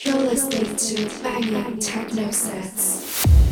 You're listening to banging techno sets.